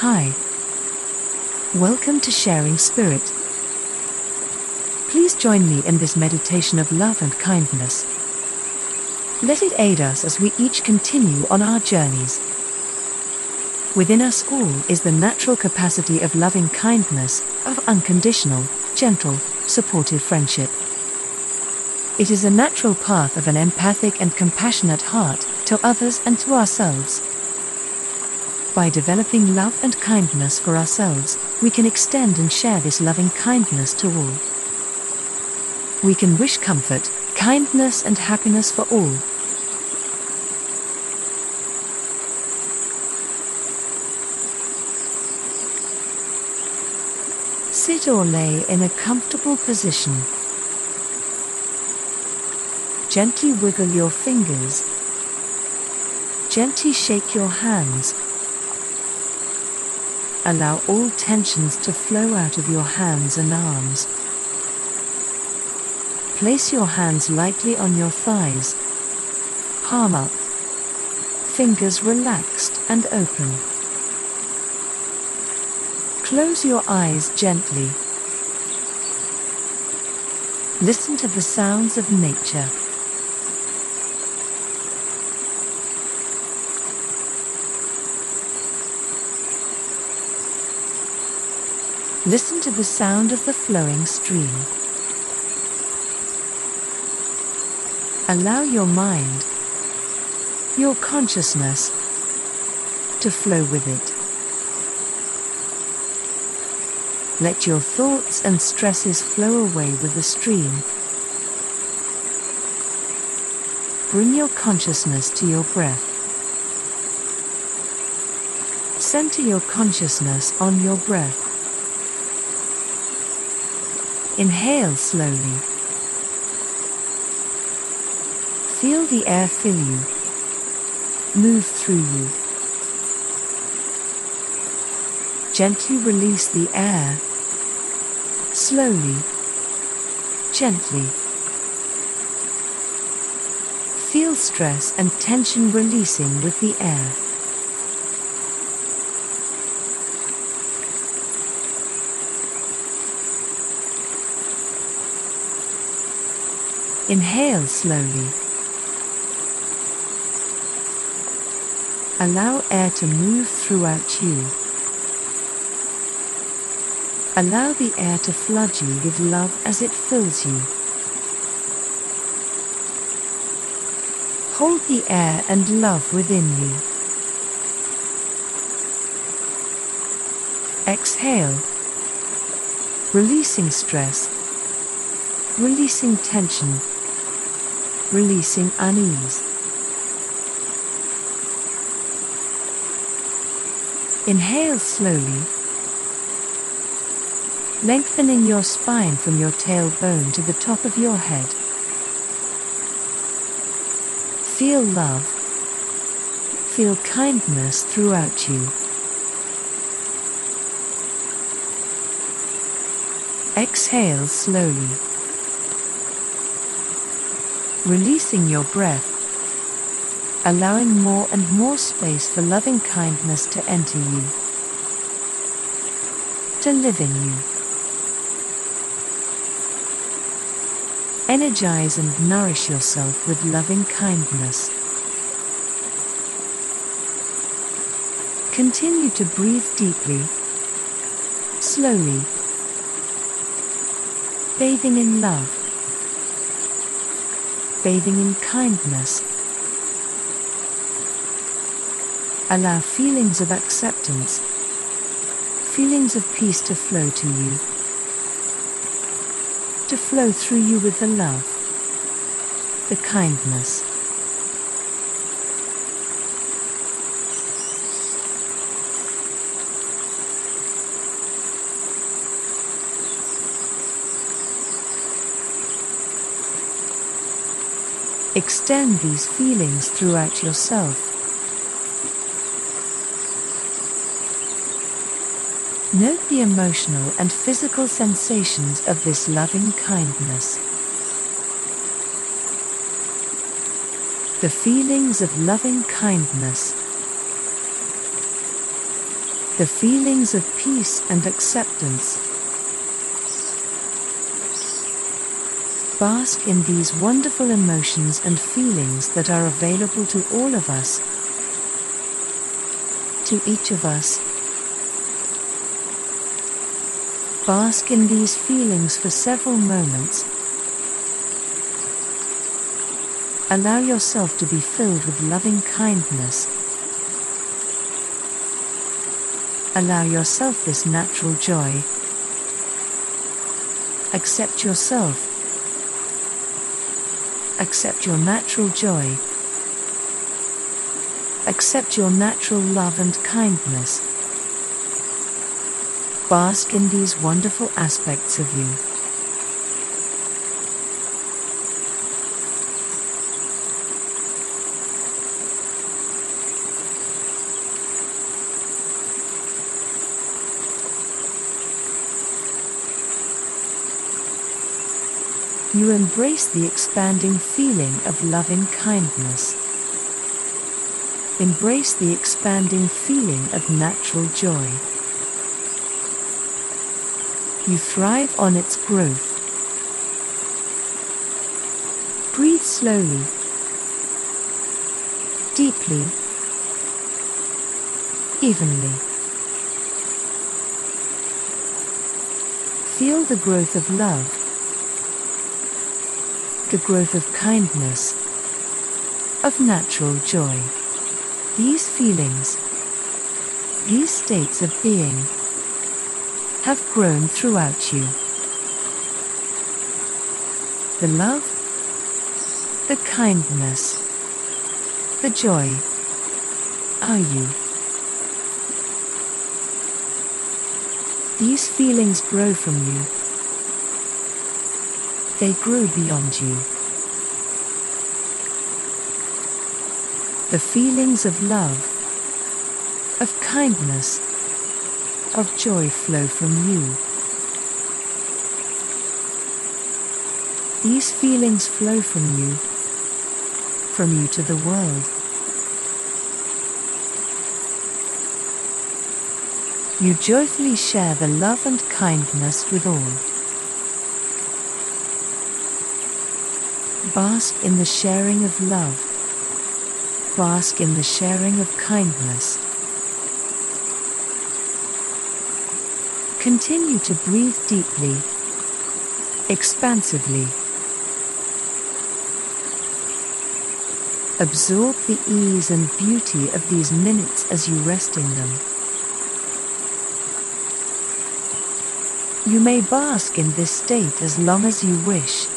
Hi. Welcome to Sharing Spirit. Please join me in this meditation of love and kindness. Let it aid us as we each continue on our journeys. Within us all is the natural capacity of loving kindness, of unconditional, gentle, supportive friendship. It is a natural path of an empathic and compassionate heart to others and to ourselves. By developing love and kindness for ourselves, we can extend and share this loving kindness to all. We can wish comfort, kindness, and happiness for all. Sit or lay in a comfortable position. Gently wiggle your fingers. Gently shake your hands. Allow all tensions to flow out of your hands and arms. Place your hands lightly on your thighs. Palm up. Fingers relaxed and open. Close your eyes gently. Listen to the sounds of nature. Listen to the sound of the flowing stream. Allow your mind, your consciousness, to flow with it. Let your thoughts and stresses flow away with the stream. Bring your consciousness to your breath. Center your consciousness on your breath. Inhale slowly. Feel the air fill you, move through you. Gently release the air. Slowly, gently. Feel stress and tension releasing with the air. Inhale slowly. Allow air to move throughout you. Allow the air to flood you with love as it fills you. Hold the air and love within you. Exhale, releasing stress, releasing tension, releasing unease. Inhale slowly, lengthening your spine from your tailbone to the top of your head. Feel love. Feel kindness throughout you. Exhale slowly. Releasing your breath. Allowing more and more space for loving kindness to enter you. To live in you. Energize and nourish yourself with loving kindness. Continue to breathe deeply, slowly, bathing in love, bathing in kindness. Allow feelings of acceptance, feelings of peace to flow to you to flow through you with the love, the kindness. Extend these feelings throughout yourself. Note the emotional and physical sensations of this loving kindness. The feelings of loving kindness. the feelings of peace and acceptance. Bask in these wonderful emotions and feelings that are available to all of us, to each of us. Bask in these feelings for several moments. Allow yourself to be filled with loving kindness. Allow yourself this natural joy. Accept yourself Accept your natural joy. Accept your natural love and kindness. Bask in these wonderful aspects of you. You embrace the expanding feeling of loving kindness. Embrace the expanding feeling of natural joy. You thrive on its growth. Breathe slowly, deeply, evenly. Feel the growth of love the growth of kindness, of natural joy. These feelings, these states of being, have grown throughout you. The love, the kindness, the joy are you. These feelings grow from you they grow beyond you. The feelings of love, of kindness, of joy flow from you. These feelings flow from you, from you to the world. You joyfully share the love and kindness with all. Bask in the sharing of love. Bask in the sharing of kindness. Continue to breathe deeply, expansively. Absorb the ease and beauty of these minutes as you rest in them. You may bask in this state as long as you wish.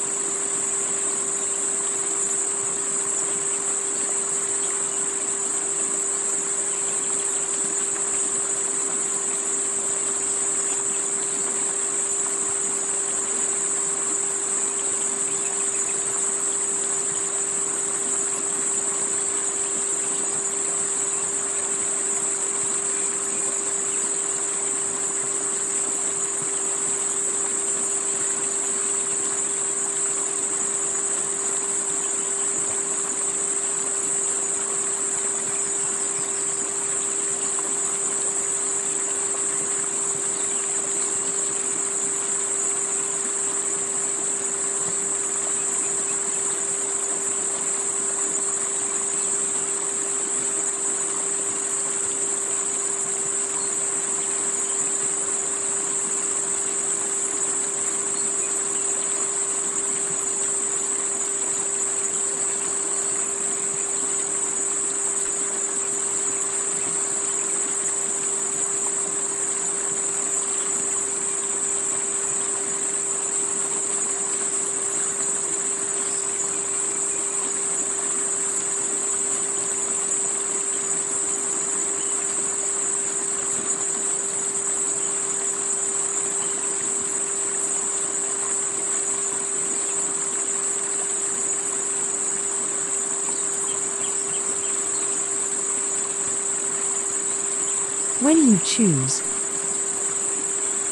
When you choose,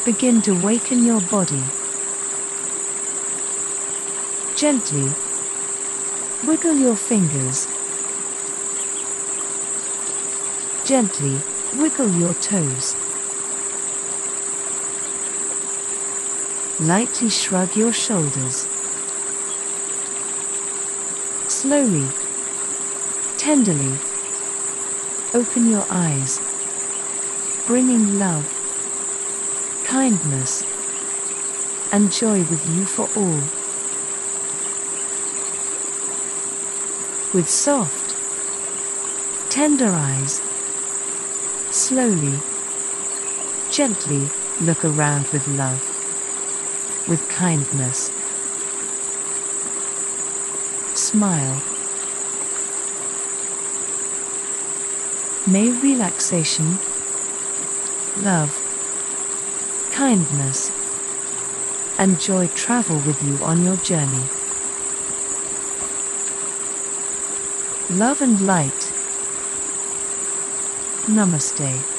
begin to waken your body. Gently, wiggle your fingers. Gently, wiggle your toes. Lightly shrug your shoulders. Slowly, tenderly, open your eyes bringing love, kindness, and joy with you for all. With soft, tender eyes, slowly, gently look around with love, with kindness. Smile. May relaxation, love, kindness, and joy travel with you on your journey. Love and light. Namaste.